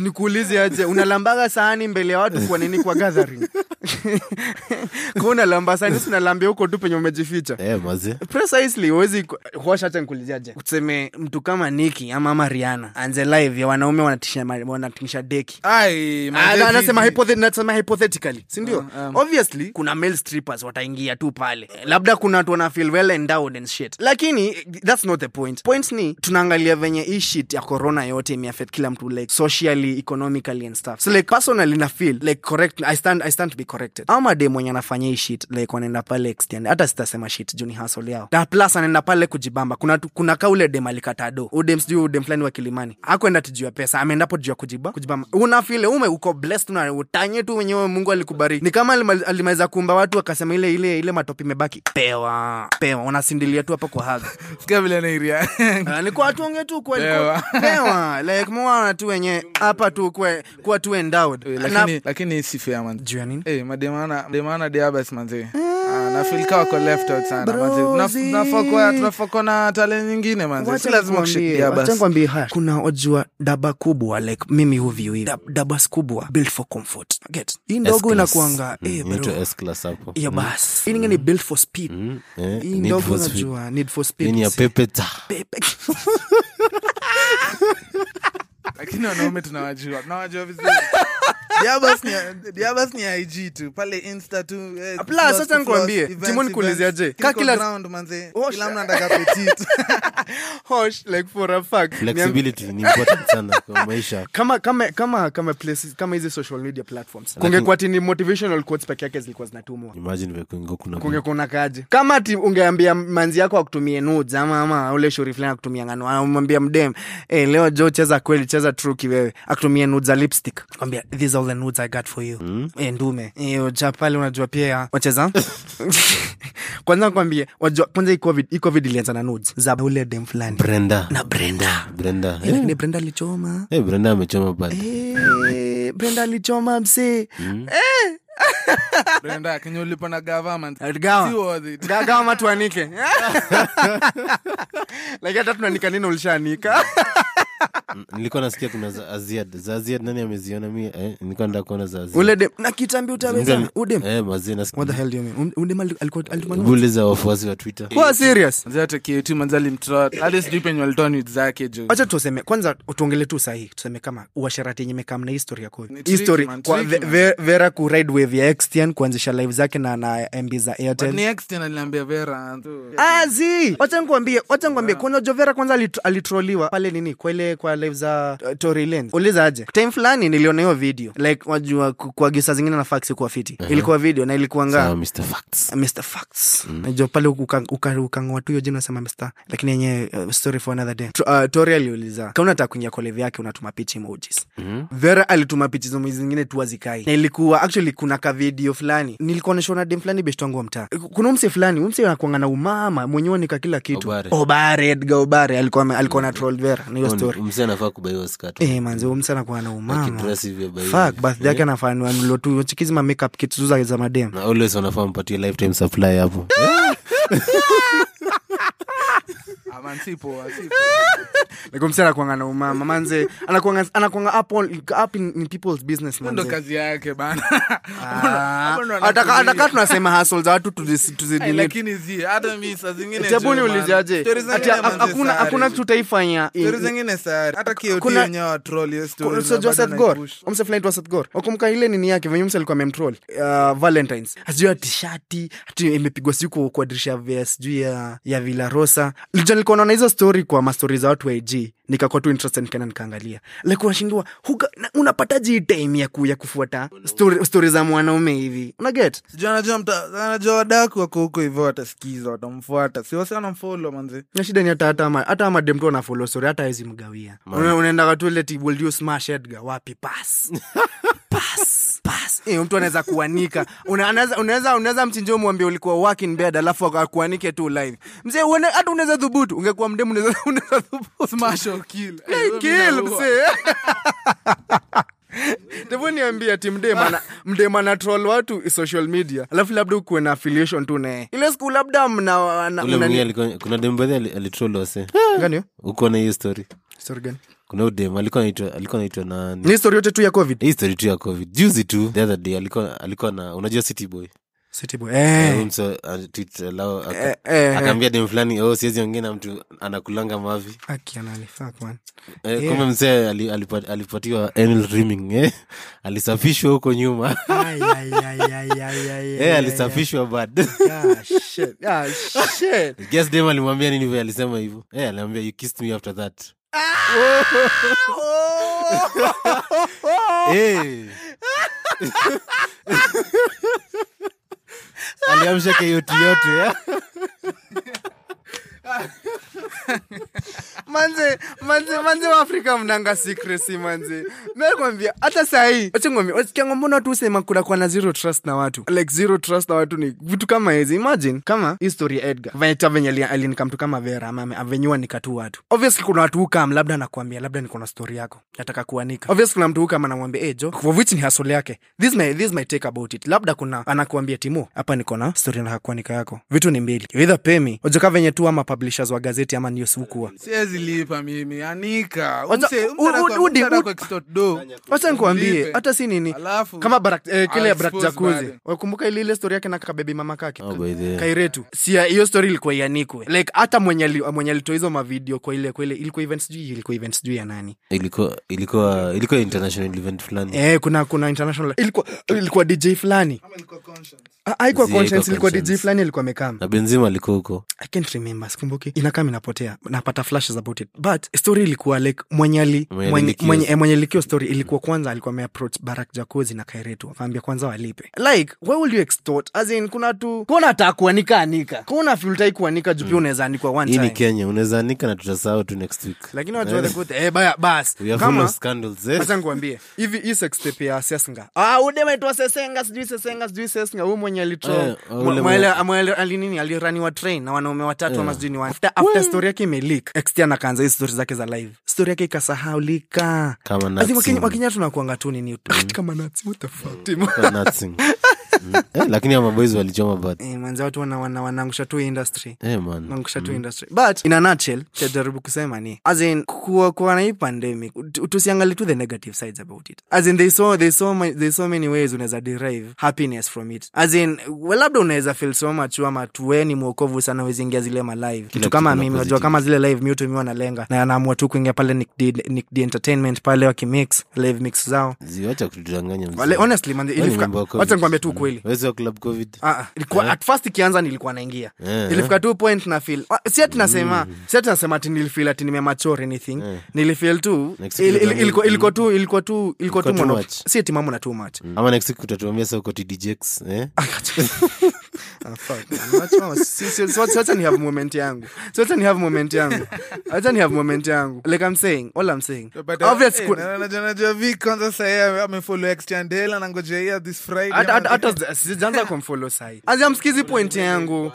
Speaker 5: nikuulize aje unalambaga sahani mbele ya watu kwa nini? Kwa gathering. (laughs) Kwa unalamba sahani si unalambia huko tu penye umejificha.
Speaker 6: Eh, mazi.
Speaker 5: Precisely huwezi hosha hata nikuuliziaje tuseme mtu kama niki ama ama anze live ya wanaume wanatisha wanatisha deki.
Speaker 4: Ai
Speaker 5: Ah,
Speaker 4: manze,
Speaker 5: na- nasema
Speaker 4: Fiji.
Speaker 5: hypothet- nasema hypothetically
Speaker 4: um.
Speaker 5: obviously kuna male strippers wataingia tu pale. Labda kuna watu wana feel well endowed and shit. Lakini that's not the point. Point ni tunaangalia venye hii shit ya corona yote imeaffect kila mtu like socially economically and stuff. So like personally na feel like correct i stand i stand to be corrected. Ama de mwenye anafanya hii shit like wanaenda pale extend hata sitasema shit juu ni hustle yao. Na plus anaenda pale kujibamba. Kuna kuna kaule dem alikatado udem sijui udem fulani wa kilimani. Akwenda tujua pesa ameendapo tujua kujiba kujibamba una feel ume uko blessed na utanye tu wenyewe mungu alikubariki. Ni kama alima- alimaliza kuumba watu akasema ile ile ile matopi imebaki. Pewa pewa unasindilia tu hapo kwa haga
Speaker 4: sikia vile nairia.
Speaker 5: Ah, ni kwa tuonge tu kweli.
Speaker 4: Pewa.
Speaker 5: like mwana tu wenye (laughs) hapa tu kwe kuwa tu endowed
Speaker 4: lakini lakini si fair man.
Speaker 5: Juu ya nini?
Speaker 4: Eh, mademana demana diabas Ah, na left out sana na talent nyingine manze. Si lazima kushik diabas
Speaker 5: kwambie haya. Kuna wajua daba kubwa like mimi huvyu Dab, dabas kubwa built for comfort. Get? Hii ndogo inakuanga
Speaker 6: Mm,
Speaker 5: eh,
Speaker 6: S-class hapo.
Speaker 5: Hiyo bas. Hii ningine built for speed.
Speaker 6: Mm, eh,
Speaker 5: hii ndogo unajua need for speed.
Speaker 6: Ni ya pepeta
Speaker 5: Pepe. (laughs) (laughs)
Speaker 4: lakini wanaume tunawajua. Tunawajua vizuri. (laughs) Diabas ni diabas ni ig tu. Pale insta tu eh,
Speaker 5: Plus, sasa
Speaker 4: to
Speaker 5: nikwambie,
Speaker 4: floss, events,
Speaker 5: Timo nikuuliziaje?
Speaker 4: events.
Speaker 5: Ka kila-
Speaker 4: ground, manze kila mtu anataka petit (laughs)
Speaker 5: Hosh, like for a fact
Speaker 6: flexibility ni important sana kwa maisha.
Speaker 5: Kama kama kama kama places kama hizi social media platforms. Kungekuwa ti motivational quotes peke yake zilikuwa zinatumwa.
Speaker 6: Imagine kuna
Speaker 5: kaje kama ti ungeambia manzi yako akutumie nudes ama ama ule shuri fulani akutumia ngano umwambia mdem eh leo jo cheza kweli cheza truki wewe akutumie nudes za lipstick. Kwambia these all the nudes i got for you. Mm. e, ndume. E, cha pale unajua pia wacheza? (laughs) Kwanza kwambie wajua kwanza hii covid ilianza na nudes za ule dem fulani.
Speaker 6: Brenda.
Speaker 5: Na brenda.
Speaker 6: Brenda.
Speaker 5: E,
Speaker 6: yeah.
Speaker 5: lakini brenda alichoma.
Speaker 6: Eh, brenda amechoma bad
Speaker 5: Eh, brenda alichoma msee. (laughs)
Speaker 4: Brenda kenye ulipo na government?
Speaker 5: Ama tuanike. (laughs) Like hata tunanika nini ulishaanika
Speaker 6: Mm, nilikuwa nasikia kuna za aziad. Za aziad nani ameziona mi eh, nilikuwa nda kuona za aziad.
Speaker 5: Ule dem na kitambi utaweza udem
Speaker 6: eh, mazee
Speaker 5: what the hell do you mean? Udem alikuwa alituma
Speaker 6: bule za wafuasi wa twitter.
Speaker 5: Kwa serious?
Speaker 4: Manze hata kietu manze alimtrot. Hadi sijui penye walitoa ni zake juu.
Speaker 5: Acha tuseme kwanza tuongele tu sahihi tuseme kama uasharati yenye mekam na history
Speaker 4: yako
Speaker 5: history. kwa
Speaker 4: tricky,
Speaker 5: ve, ve, vera ku ride wave ya xtn kuanzisha live zake na na mb za airtel.
Speaker 4: Ni xtn aliniambia vera tu.
Speaker 5: azi! Wacha nikuambie wacha nikuambie kwanza jovera kwanza alitroliwa pale nini kwa ile kwa live za uh, Tory Lanez uliza aje time fulani niliona hiyo video like wajua kwa gisa zingine na facts kwa fiti ilikuwa video na ilikuanga
Speaker 6: So, Mr. Facts.
Speaker 5: Mr. Facts. Najua pale ukang'oa uka, uka tu hiyo jina sema Mr. lakini yenye uh, story for another day. Uh, Tori aliuliza kama unataka kuingia kwa live yake unatuma pitch emojis. Vera alituma pitch zingine tu azikai. Na ilikuwa actually kuna ka video fulani. Nilikuwa nashona dem fulani best wangu wa mtaa. Kuna mse fulani, mse anakuanga na umama, mwenyewe nika kila kitu.
Speaker 6: Obare.
Speaker 5: Obare, Edgar Obare alikuwa alikuwa na troll Vera Ni hiyo
Speaker 6: ni-
Speaker 5: story.
Speaker 6: mzee anafaa kubaiwa skirt.
Speaker 5: Eh, manze anakuwa na umama.
Speaker 6: Akidress hivi abai-
Speaker 5: Fuck, birthday yake tu makeup kitu za za madem.
Speaker 6: na always wanafaa mpatie lifetime supply hapo
Speaker 4: Ah, man, si poa, si poa. (laughs)
Speaker 5: like msi anakuanga na umama manze anakuanga anakuanga up, on, up in, in people's business
Speaker 4: Hiyo ndo kazi yake bana.
Speaker 5: Ah, ataka ataka tunasema hustle za watu tuzi-
Speaker 4: Ai, lakini zi hata saa zingine
Speaker 5: ulizaje hakuna hakuna kitu
Speaker 4: Stories zingine sare hata kioti wenyewe wa troll hiyo story
Speaker 5: Sio Joseph
Speaker 4: bado
Speaker 5: Gor fulani Joseph Gor wakumbuka ile nini yake venye mse alikuwa amemtroll? Uh, Valentines. Sijui ya tishati ati imepigwa siku kwa dirisha vya sijui ya ya Villa Rosa. Lijo nilikuwa naona hizo story kwa mastori za watu wa IG nikakuwa tu interested nikaenda nikaangalia. Like unashindwa unapataji hii time ya ku ya kufuata story, story za mwanaume hivi?
Speaker 4: Unaget? Anajua wadaku wako huko hivyo watasikiza watamfuata. Siwasi anamfolo manze?
Speaker 5: Na shida ni hata hata hata ama dem tu ana story hata awezi mgawia. Unaendaga unaenda katu will you smash Edgar? Wapi pass (laughs) pass. Pass. Eh mtu anaweza kuanika. Unaweza unaweza mchinjio mwambie ulikuwa working bed alafu akuanike tu live mzee uone hata unaweza dhubutu ungekuwa mdemu unaweza (laughs) unaweza dhubutu
Speaker 4: smash or kill.
Speaker 5: Hey, kill mzee. (laughs) Devo niambia ti mdema mdema na troll watu social media. Alafu labda ukuwe na affiliation tu naye. Ile siku labda mna
Speaker 6: kuna dem baadhi wase
Speaker 5: Gani?
Speaker 6: Uko na hiyo story.
Speaker 5: Story gani
Speaker 6: kuna udem alikuwa naitwa alikuwa naitwa nani?
Speaker 5: Ni story yote tu ya covid?
Speaker 6: Hii story tu ya covid. Juzi tu the other day alikuwa alikuwa na unajua city boy? Akaambia dem fulani oh siwezi ongea na mtu anakulanga mavi. Eh, kumbe msee alipatiwa eh? (laughs) alisafishwa huko nyuma. Eh, alisafishwa bad. guess dem alimwambia nini alisema hivyo? Eh, aliambia you kissed me after that. (laughs) (laughs) aliamsha keyoti yote eh?
Speaker 5: manze manze manze wa afrika mnanga secrecy manze mekwambia hata sahii wachengwambia wasikianga mbona watu usema kuna kuwa na zero trust na watu? Like zero trust na watu ni vitu kama hizi. Imagine kama history edgar. Venye venye alinika mtu kama vera mame ame- avenyua nikatu watu obviously kuna watu hukam labda nakwambia labda niko na story yako nataka kuanika. Obviously kuna mtu hukam anamwambia hey, jo of which ni hasol yake? This my, this my take about it. Labda kuna anakuambia timu hapa niko na story nataka kuanika yako. Vitu ni mbili. Either pay me ojoka venye tu ama publishers wa gazeti ama news hukua
Speaker 4: siwezi lipa mimi anika
Speaker 5: Wacha- nikuambie hata si nini
Speaker 4: Alafu,
Speaker 5: kama barak, eh, kile ya barak jakuzi wakumbuka ile ile stori yake na kabebi mama kake?
Speaker 6: Oh,
Speaker 5: kairetu. Sia ya- hiyo stori ilikuwa ianikwe. Like hata mwenye mwenye alitoa hizo mavideo kwa ile kwa ile ilikuwa event sijui ilikuwa event sijui ya nani.
Speaker 6: Ilikuwa ilikuwa ilikuwa international event fulani.
Speaker 5: Eh kuna kuna international ilikuwa ilikuwa dj fulani. Ah, haikuwa
Speaker 6: Zi,
Speaker 5: conscience
Speaker 6: haikuwa
Speaker 5: ilikuwa dj fulani alikuwa amekam
Speaker 6: na benzima alikuwa huko.
Speaker 5: I can't remember sikumbuki. Inakam inapotea napata flashes about it. But story ilikuwa like mwenyali
Speaker 6: Mwenye
Speaker 5: mwenye, eh, likio story ilikuwa kwanza alikuwa ameapproach barak jakozi na kairetu. Akaambia kwanza walipe. Like why will you extort? As in kuna tu kuna hata kuanika anika. Kuna filtai kuanika juu pia unaweza anikwa one
Speaker 6: hii ni kenya unaweza anika na tutasahau tu next week.
Speaker 5: Lakini watu wale kote eh baya bas.
Speaker 6: We are full
Speaker 5: kama
Speaker 6: of scandals eh?
Speaker 5: acha ngwambie hivi hii sex tape ya sesenga ah udema itwa sesenga sijui sesenga sijui sesenga huyu mwenye alitro
Speaker 6: Eh, ule
Speaker 5: mwe-
Speaker 6: mwenye-
Speaker 5: mwele- mwele- ali nini? Aliraniwa train na wanaume watatu yeah. sijui ni wanne after, after story yake imelik extian akaanza hii stori zake za live. Stori yake ikasahaulika. Wakenya- tunakuanga tu nini (laughs) kama nazi what the fuck (laughs) (laughs)
Speaker 6: eh, lakini ama boys walichoma bad
Speaker 5: Eh, watu wana- wana- wanaangusha tu industry.
Speaker 6: Eh, man.
Speaker 5: Tu industry. But in a nutshell kusema ni as in kuwa, kuwa na hii pandemic tu- tusiangalie tu the negative sides about it. As in there's so, there's so, ma- there's so many ways unaweza derive happiness from it. As in well, labda unaweza feel so much ama tuweni mwokovu sana wezingia zile malive kitu
Speaker 6: kitu
Speaker 5: kama mimi unajua kama zile live mi utumiwa nalenga na anaamua tu kuingia pale Nick D, Nick D entertainment pale wakimix live mix zao.
Speaker 6: Ziwacha kutudanganya
Speaker 5: honestly man, ilifika-
Speaker 6: mambo ya COVID.
Speaker 5: wacha nikwambie tu ukweli
Speaker 6: Wewe sio club covid.
Speaker 5: Ah, ah, ilikuwa at first ikianza nilikuwa naingia.
Speaker 6: Eh,
Speaker 5: ilifika tu point na feel. Ah, si ati nasema si ati nasema ati nilifeel ati nimemature anything. Nilifeel tu il- il- ilikuwa ilikuwa tu ilikuwa tu ilikuwa tu mono. si ati mambo na too much.
Speaker 6: Ama next week utatuambia sa uko tdjx eh? (laughs)
Speaker 5: Ah, fuck, man. Wacha- si- si- si- wacha- wacha ni have moment yangu. Si wacha ni have moment yangu. Wacha ni have moment yangu. Like i'm saying all i'm saying.
Speaker 4: But,
Speaker 5: obvious ku-
Speaker 4: na- najua- najua vi kwanza sahii amefollow extendela na ngojea this friday.
Speaker 5: Hata hata- hata sijaanza (laughs) kumfollow sahi azamsikizi point yangu.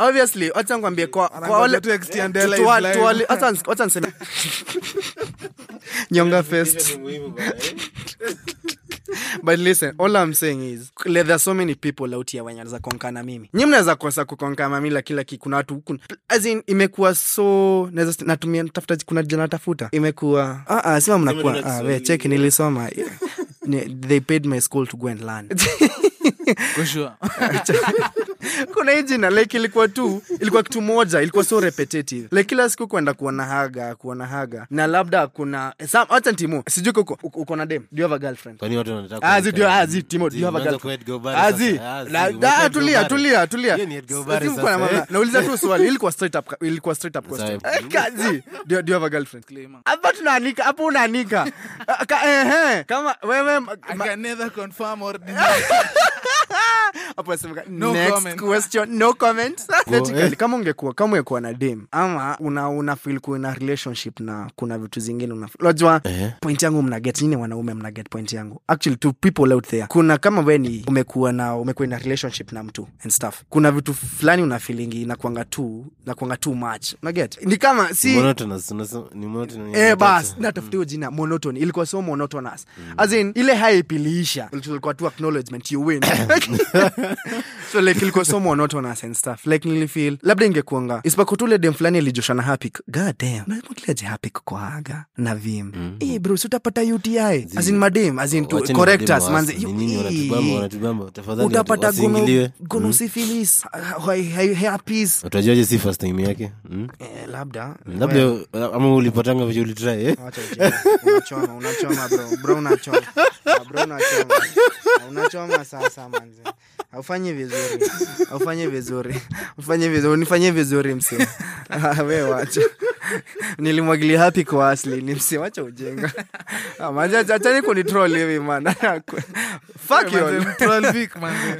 Speaker 5: Obviously wacha nikwambie kwa kwa wale
Speaker 4: tu extendela
Speaker 5: tu-
Speaker 4: is live.
Speaker 5: tuwale- wacha niseme (laughs) nyonga fest (laughs) (laughs) but listen all i'm saying is like, there are so many people out here wenye anaweza konka na mimi. Nyi mnaweza kosa kukonka na mimi la kila ki kuna watu as in imekuwa so naweza natumia tafuta kuna jana tafuta imekuwa ah ah sema mnakuwa ah we check nilisoma yeah. (laughs) they paid my school to go and learn (laughs) (laughs) kuna hii jina like ilikuwa tu ilikuwa kitu moja ilikuwa so repetitive. Like kila siku kwenda kuona haga kuona haga. Na labda kuna hata timu sijui uko uko- uko na dem. Do you have a girlfriend?
Speaker 6: Kwani watu wanataka
Speaker 5: azi do azi ah, Timo, do you have a girlfriend?
Speaker 6: azi
Speaker 5: Ah.
Speaker 6: Ah,
Speaker 5: Na- ah, tulia tulia tulia.
Speaker 6: Hiyo ni Edgar Obare
Speaker 5: Si mko na mama-
Speaker 6: eh.
Speaker 5: nauliza tu swali ilikuwa straight up ilikuwa straight up question. Eh, kazi do, do you have a girlfriend? Hapa tunaanika hapo unaanika. Ah, ka- ehe kama wewe
Speaker 4: I can neither confirm or deny. (laughs)
Speaker 5: hapo nasema
Speaker 4: No
Speaker 5: next
Speaker 4: comment.
Speaker 5: question no comment (laughs)
Speaker 6: eh.
Speaker 5: kama ungekuwa kama ungekuwa na dem ama una una feel kuna relationship na kuna vitu zingine una unajua
Speaker 6: Eh.
Speaker 5: point yangu mna get nini wanaume mna get point yangu? Actually to people out there. Kuna kama we ni umekuwa na umekuwa na relationship na mtu and stuff. Kuna vitu fulani una feelingi inakuanga tu inakuanga too much. Una get? Ni kama si
Speaker 6: Monotonous, ni monotonous.
Speaker 5: Eh, bas natafuta hiyo jina monotony. Ilikuwa so monotonous. As in ile hype iliisha. Ilikuwa tu acknowledgement you win (laughs) (laughs) (laughs) so like ilikuwa so monotonous and stuff. Like nilifeel labda ingekuanga isipakutule dem fulani alijoshana hapik god damn. Nakileje happy kwa aga na vim. Eh bro si utapata UTI azin madem azin to correct us manze eh, utapata gono gonosifilis hapis
Speaker 6: utajuaje si first time yake? Mm?
Speaker 5: eh labda.
Speaker 6: Labda ama ulipatanga vile
Speaker 5: ujinga. unachoma unachoma bro. Bro unachoma. Bro unachoma. Unachoma sasa manze aufanye vizuri. Aufanye vizuri. Ufanye vizuri. Unifanye vizuri mse Ah, we wacha. Nilimwagilia hapi kwa asli. Ni mse wacha ujenga Ah, achani kunitrol hivi man. Fuck you. all.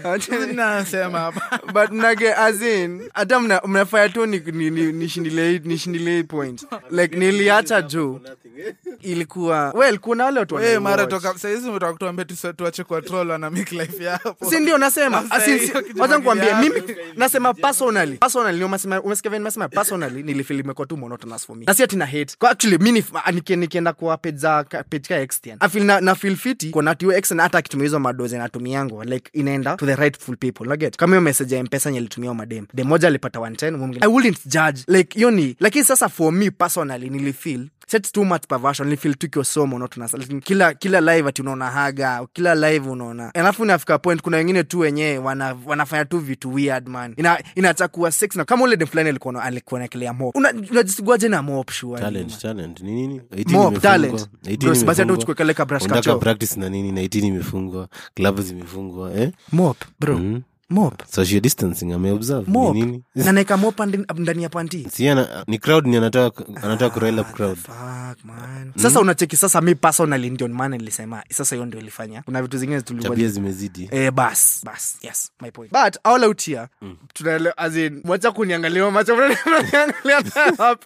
Speaker 5: Achani-
Speaker 4: nasema hapa.
Speaker 5: But nage azin hata mnafaya tu ni- ni- ni- nishindile nishindile hii point. Like niliacha juu (laughs) ilikuwa well kuna wale watu
Speaker 4: we mara toka saizi umetoka kutuambia tuache kwa troll wana make life yapo
Speaker 5: si ndio nasema. (laughs)
Speaker 4: Sasa
Speaker 5: As in,
Speaker 4: hiyo
Speaker 5: si-
Speaker 4: kitu
Speaker 5: wacha nikwambie mimi nasema personally personally umesema umesikia vile nimesema? Personally nilifeel imekuwa tu monotonous for me. Na si ati na hate. Kwa actually mimi nif- nikienda kwa page za page ka extend i feel na, na feel fiti kwa nati extend hata akitumia hizo madoze natumiango like inaenda to the rightful people get kama hiyo message ya mpesa yenye alitumia madem de moja alipata 110 mwingine i wouldn't judge. Like hiyo ni lakini sasa for me personally nilifeel set too much perversion nilifeel tu ikiwa so monotonous Like, kila kila live ati unaona haga kila live unaona. Alafu inafika point kuna wengine tu wenyewe wana, wanafanya tu vitu weird man. Ina inatakuwa sex na kama ule dem fulani alikuwa alikuwa nakelea mop Una- na mop sure?
Speaker 6: Talent talent. Ni nini? 18
Speaker 5: Mop, talent. bros basi hata uchukue kale ka brush
Speaker 6: Unataka
Speaker 5: kacho.
Speaker 6: practice na nini? Na 18 imefungwa. Gloves imefungwa eh?
Speaker 5: mop bro.
Speaker 6: Mhm.
Speaker 5: Mop.
Speaker 6: Social distancing ameobserve.
Speaker 5: Mop.
Speaker 6: nini? (laughs)
Speaker 5: Na naeka mop ndani ya panti
Speaker 6: si ana, ni crowd ni anataka anataka kurail up crowd.
Speaker 5: Fuck, man. sasa unacheki sasa mi personally ndio maana nilisema sasa hiyo ndio ilifanya. Kuna vitu zingine
Speaker 6: tabia zimezidi.
Speaker 5: Eh, bas bas yes my point. But all out here mm. tunaelewa as in mwacha kuniangalia macho mnaniangalia (laughs) hapa.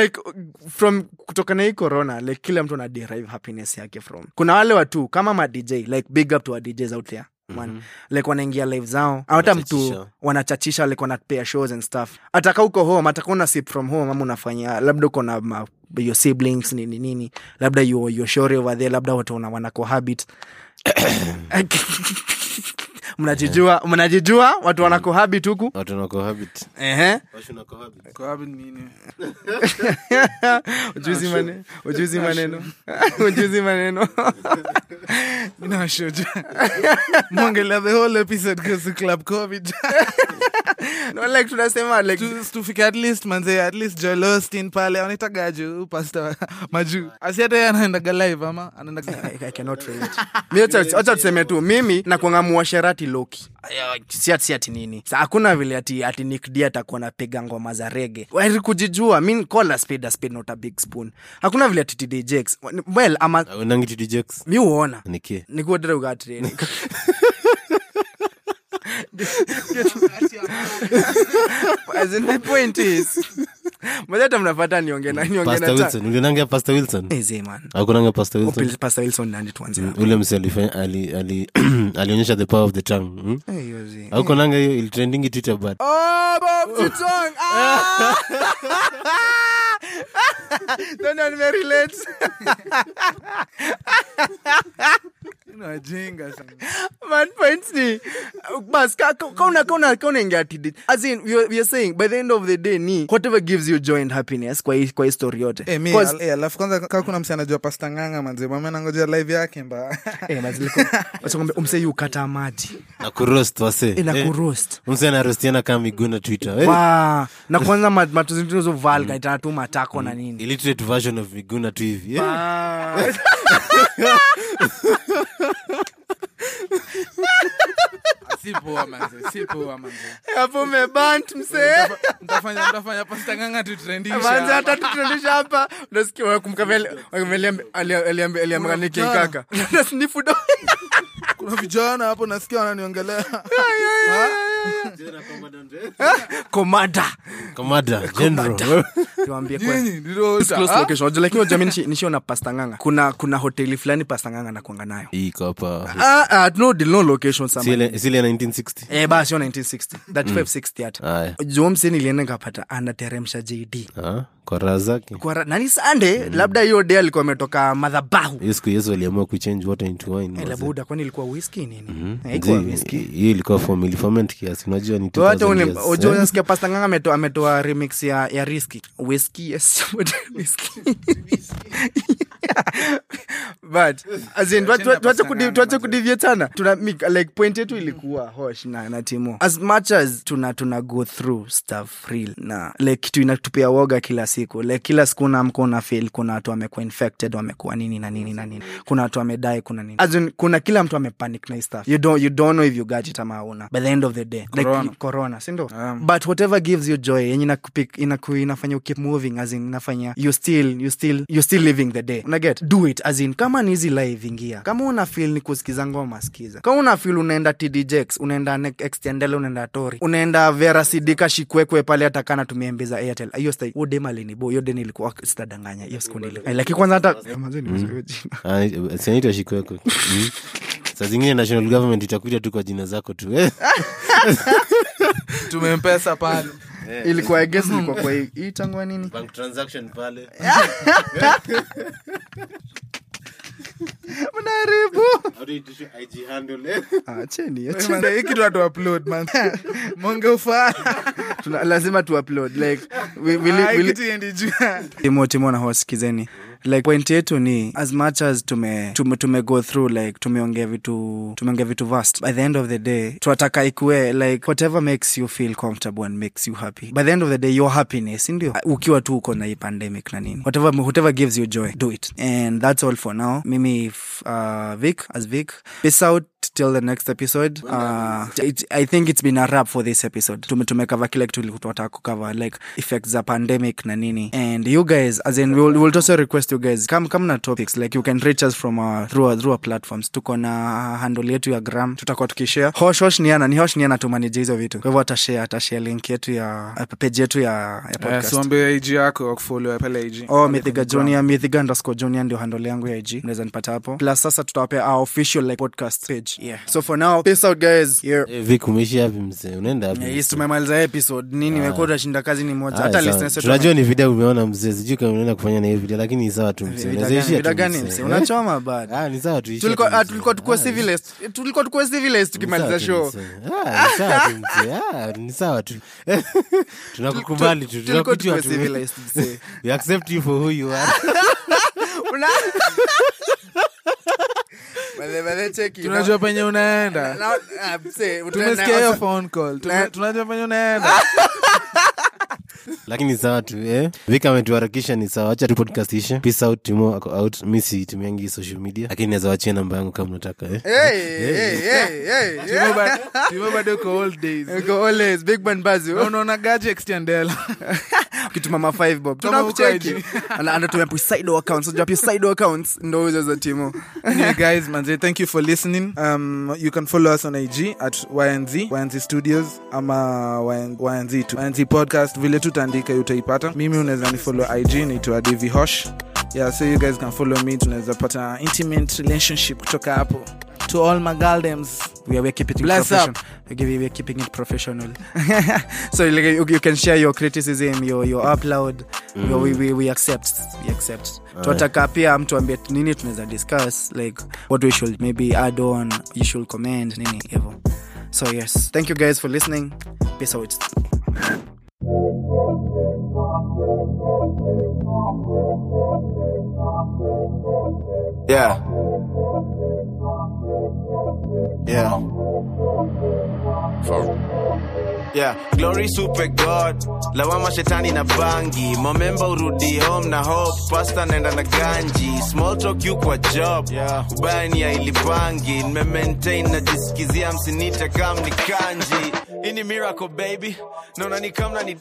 Speaker 5: like from kutoka hii corona like kila mtu ana derive happiness yake from. Kuna wale watu kama ma dj like big up to our djs out there man. Like wanaingia live zao. Hata mtu
Speaker 6: Wanachachisha.
Speaker 5: like wanapea shows and stuff. Ataka uko home ataka una sip from home ama unafanya labda uko na ma, your siblings nini nini. Labda you, your shore over there labda watu wana, wana cohabit (coughs) (coughs) (coughs) mnajijua mnajijua watu wana cohabit huku?
Speaker 6: Watu na cohabit
Speaker 5: ehe.
Speaker 6: Watu na cohabit.
Speaker 4: Kwa wapi nini? (laughs) (laughs)
Speaker 5: Ujuzi maneno (laughs) ujuzi maneno. Ujuzi maneno.
Speaker 4: Inawashoja mongelea the whole episode club covid.
Speaker 5: No, like tunasema like
Speaker 4: Tu- tufike at least manze at least Joel Osteen pale anaitagaju pasta majuu asiata ye anaendaga live ama anaendaga
Speaker 5: I, I cannot relate. Mi wacha- wacha tuseme tu mimi nakuanga muasherati loki si ati si ati nini. Sa hakuna vile ati ati Nick D atakuwa napiga ngoma za rege wari kujijua. Mi call a spade a spade not a big spoon. Hakuna vile ati TD Jakes. Well ama
Speaker 6: Awendangi TD Jakes.
Speaker 5: mi uona
Speaker 6: Niki.
Speaker 5: nikuodere ugatreni (laughs) As in, my point is mazata mnapata niongee na niongee na
Speaker 6: Wilson. Ulionanga Pastor Wilson?
Speaker 5: Eh, man.
Speaker 6: Hakunanga Pastor Wilson?
Speaker 5: Opil- Pastor Wilson nani tuanze hapo.
Speaker 6: ule mse alifanya- ali- ali- (clears throat) alionyesha the power of the tongue hmm?
Speaker 5: Eh, hiyo zee.
Speaker 6: aukonanga hiyo ilitrendingi twitter but
Speaker 5: Oh, Bob Chitong. Ah! (laughs) Don't know, nimerelate. (laughs)
Speaker 4: Ni wajinga sana.
Speaker 5: Man points ni bas ka ka- ka una ka una ka unaingia tidi as in we are, we are saying by the end of the day ni whatever gives you joy and happiness kwa hii kwa hii story yote.
Speaker 4: Eh, mi, al- eh, alafu kwanza kaa kuna msi anajua pasta nganga manze mame nangojea live yake mba.
Speaker 5: Eh maziliko wacha umse yu kata maji
Speaker 6: na kuroast wase.
Speaker 5: Ina
Speaker 6: Eh,
Speaker 5: kuroast
Speaker 6: mse anarostiana kama miguu na twitter Eh,
Speaker 5: wa na kwanza ma- matuzintuzo valga itana tu matako na nini.
Speaker 6: Illiterate version of miguna tu hivi Eh,
Speaker 5: Ah. (laughs) (laughs)
Speaker 4: si poa manze si poa manze.
Speaker 5: Hapo umebant msee.
Speaker 4: Mtafanya mtafanya pasta nganga
Speaker 5: manze
Speaker 4: tutrendisha
Speaker 5: hata tutuendesha hapa. Unasikia aliambia snifu do
Speaker 4: kuna vijana. hapo nasikia wananiongelea
Speaker 5: komada
Speaker 6: komada (laughs) general. (laughs)
Speaker 5: Tuambie kwa
Speaker 4: Nyinyi, ndilo-
Speaker 5: This close
Speaker 4: Ah?
Speaker 5: nganga kuna kuna hoteli fulani pastanganga nakuanga nayo. Ah, ah, no, deal, no location somewhere.
Speaker 6: Sile- sile ya 1960
Speaker 5: Eh, basi sio 1960 that 560 hata.
Speaker 6: Aya.
Speaker 5: jomsi nilienda anateremsha jd
Speaker 6: Ah, kwa raha zake.
Speaker 5: Kwa nani sande labda hiyo de alikuwa ametoka madhabahu.
Speaker 6: Hiyo siku yesu aliamua kuchange water into wine
Speaker 5: Eh, kwani ilikuwa whisky nini? Ilikuwa whisky
Speaker 6: hiyo form unajua ni
Speaker 5: So hata
Speaker 6: 2000
Speaker 5: ule
Speaker 6: years.
Speaker 5: ojo
Speaker 6: Eh?
Speaker 5: unasikia pasta nganga ametoa ametoa remix ya ya riski whisky yes (laughs) but whisky but as in tuache- tuache
Speaker 4: Pasta
Speaker 5: kudi-
Speaker 4: Nganga,
Speaker 5: tuache
Speaker 4: manze.
Speaker 5: kudivie sana tuna like point yetu ilikuwa hosh na, na timo. As much as tuna tuna go through stuff real na like kitu inatupia woga kila siku. Like kila siku unaamka una feel kuna watu wamekuwa infected wamekuwa nini na nini na nini. Kuna watu wamedai kuna nini. As in, kuna kila mtu amepanic na stuff. You don't, you don't know if you got it ama una by the end of the day
Speaker 4: Corona.
Speaker 5: like corona sindo
Speaker 4: Um.
Speaker 5: but whatever gives you joy yenye inakupick- inaku, inafanya you keep moving as in inafanya you still you still you still living the day unaget do it as in kama ni hizi live ingia. Kama una feel ni kusikiza ngoma sikiza. Kama una feel unaenda tdjx unaenda extendele unaenda tori unaenda vera sidika shikwekwe pale hata kana airtel. Hiyo sta udemalini bo hiyo deni ilikuwa sitadanganya hiyo siku nili Eh, lakini kwanza hata hiyo jina.
Speaker 6: Ah, senator shikweko (laughs) Mm. saa zingine national government itakuja tu kwa jina zako tu eh? (laughs)
Speaker 4: tumempesa pale
Speaker 5: ilikuwa I guess (laughs) ilikuwa kwa hii hii tangwa nini?
Speaker 6: Bank transaction pale. (laughs)
Speaker 5: Mnaharibu.
Speaker 6: How do you issue IG handle, eh?
Speaker 5: Ah, (laughs)
Speaker 4: watu upload man. Monge ufaa
Speaker 5: lazima tu upload like we, we,
Speaker 4: hii
Speaker 5: we,
Speaker 4: kitu iendi juu
Speaker 5: timo timo na hosikizeni like point yetu ni as much as tume, tume, tume go through like tumeongea vitu tumeongea vitu vast by the end of the day tunataka ikue like whatever makes you feel comfortable and makes you happy. By the end of the day your happiness ndio? Ukiwa tu uko na hii pandemic na nini. Whatever, whatever gives you joy do it. And that's all for now. Mimi uh, vic as vic. Peace out till the next episode. Uh, it, i think it's been a wrap for this episode. Tume tumekava kile kitu tunataka kucover like effects za pandemic na nini. And you guys as in we'll, we'll also request you guys come come na topics like you can reach us from our, through, our, through our platforms. Tuko na handle yetu ya gram tutakuwa tukishare. Hosh hosh niana ni hosh niana tumanije hizo vitu. Kwa hivyo atashare atashare link yetu ya page yetu ya, ya podcast.
Speaker 4: siwambie ig yako wakufollow pale ig
Speaker 5: Oh, Mithiga Junior, Mithiga underscore Junior ndio handle yangu ya IG. Unaweza nipata hapo. Plus sasa tutawapea our official like podcast page. Yeah. So for now, peace out guys. Yeah.
Speaker 6: Eh, Vic umeishi hapi mzee? Unaenda hapi
Speaker 5: Yeah, yes, tumemaliza episode. Nini imekuwa utashinda kazi ni moja.
Speaker 6: Ah,
Speaker 5: hata listeners
Speaker 6: tunajua ni video umeona mzee. Sijui kama unaenda kufanya na hiyo video lakini ni sawa tu Eh?
Speaker 5: unachoma
Speaker 6: Ah, ni sawa tu ishia
Speaker 5: tulikuwa
Speaker 6: tu
Speaker 5: ah,
Speaker 6: mzee.
Speaker 5: tulikuwa tukuwe civilist tulikuwa tukuwe civilist tukimaliza show.
Speaker 6: tu mzee. Ni sawa tu mzee. (laughs) Ni sawa tu. (laughs) Tunakukubali tu
Speaker 5: tulikuwa
Speaker 6: tu. (laughs) we accept you for who you are.
Speaker 5: Una- Bale- bale cheki.
Speaker 4: tunajua penye unaenda.
Speaker 5: Na- ah,
Speaker 4: tumesikia hiyo phone call. Tunajua penye unaenda
Speaker 6: lakini sawa tu eh? vika ametuharakisha ni sawa. Acha tu podcast ishe. Peace out timo ako out. Mi situmiangi social media. Lakini naweza wachia namba yangu kama unataka eh?
Speaker 5: Hey, hey, hey, hey,
Speaker 4: Timo bado uko old days.
Speaker 5: Uko always big man bazi
Speaker 4: unaona gaje extendela (laughs)
Speaker 5: ukituma ma 5 bob. Tunakucheki. anatumia pusido accounts. Unajua pusido accounts? Ndo hizo za timo.
Speaker 4: Anyway guys manze thank you for listening. Um, you can follow us on ig at ynz ynz studios ama YN ynz tu ynz podcast vile tutaandika utaipata. Mimi unaweza ni follow ig naitwa dv hosh yeah so you guys can follow me tunaweza pata intimate relationship kutoka hapo to all my galdems
Speaker 5: we are we're keeping it
Speaker 4: Bless
Speaker 5: professional.
Speaker 4: up.
Speaker 5: We're, giving- we're keeping it professional. (laughs) so like, you, you can share your criticism, your your upload. Mm. We, we, we accept. We accept. Tunataka pia mtu ambie nini tunaweza discuss like what we should maybe add on, you should comment nini hivyo. So yes, thank you guys for listening. Peace out.
Speaker 3: Yeah. Yeah. Yeah, glory super god. Lawama shetani na bangi. Momemba urudi home na hope. Pasta naenda na ganji small talk you kwa job. Yeah. ubaya ni ya ilipangi nimemaintain najisikizia msinite kam ni kanji. Ini miracle baby. Naona ni kamna ni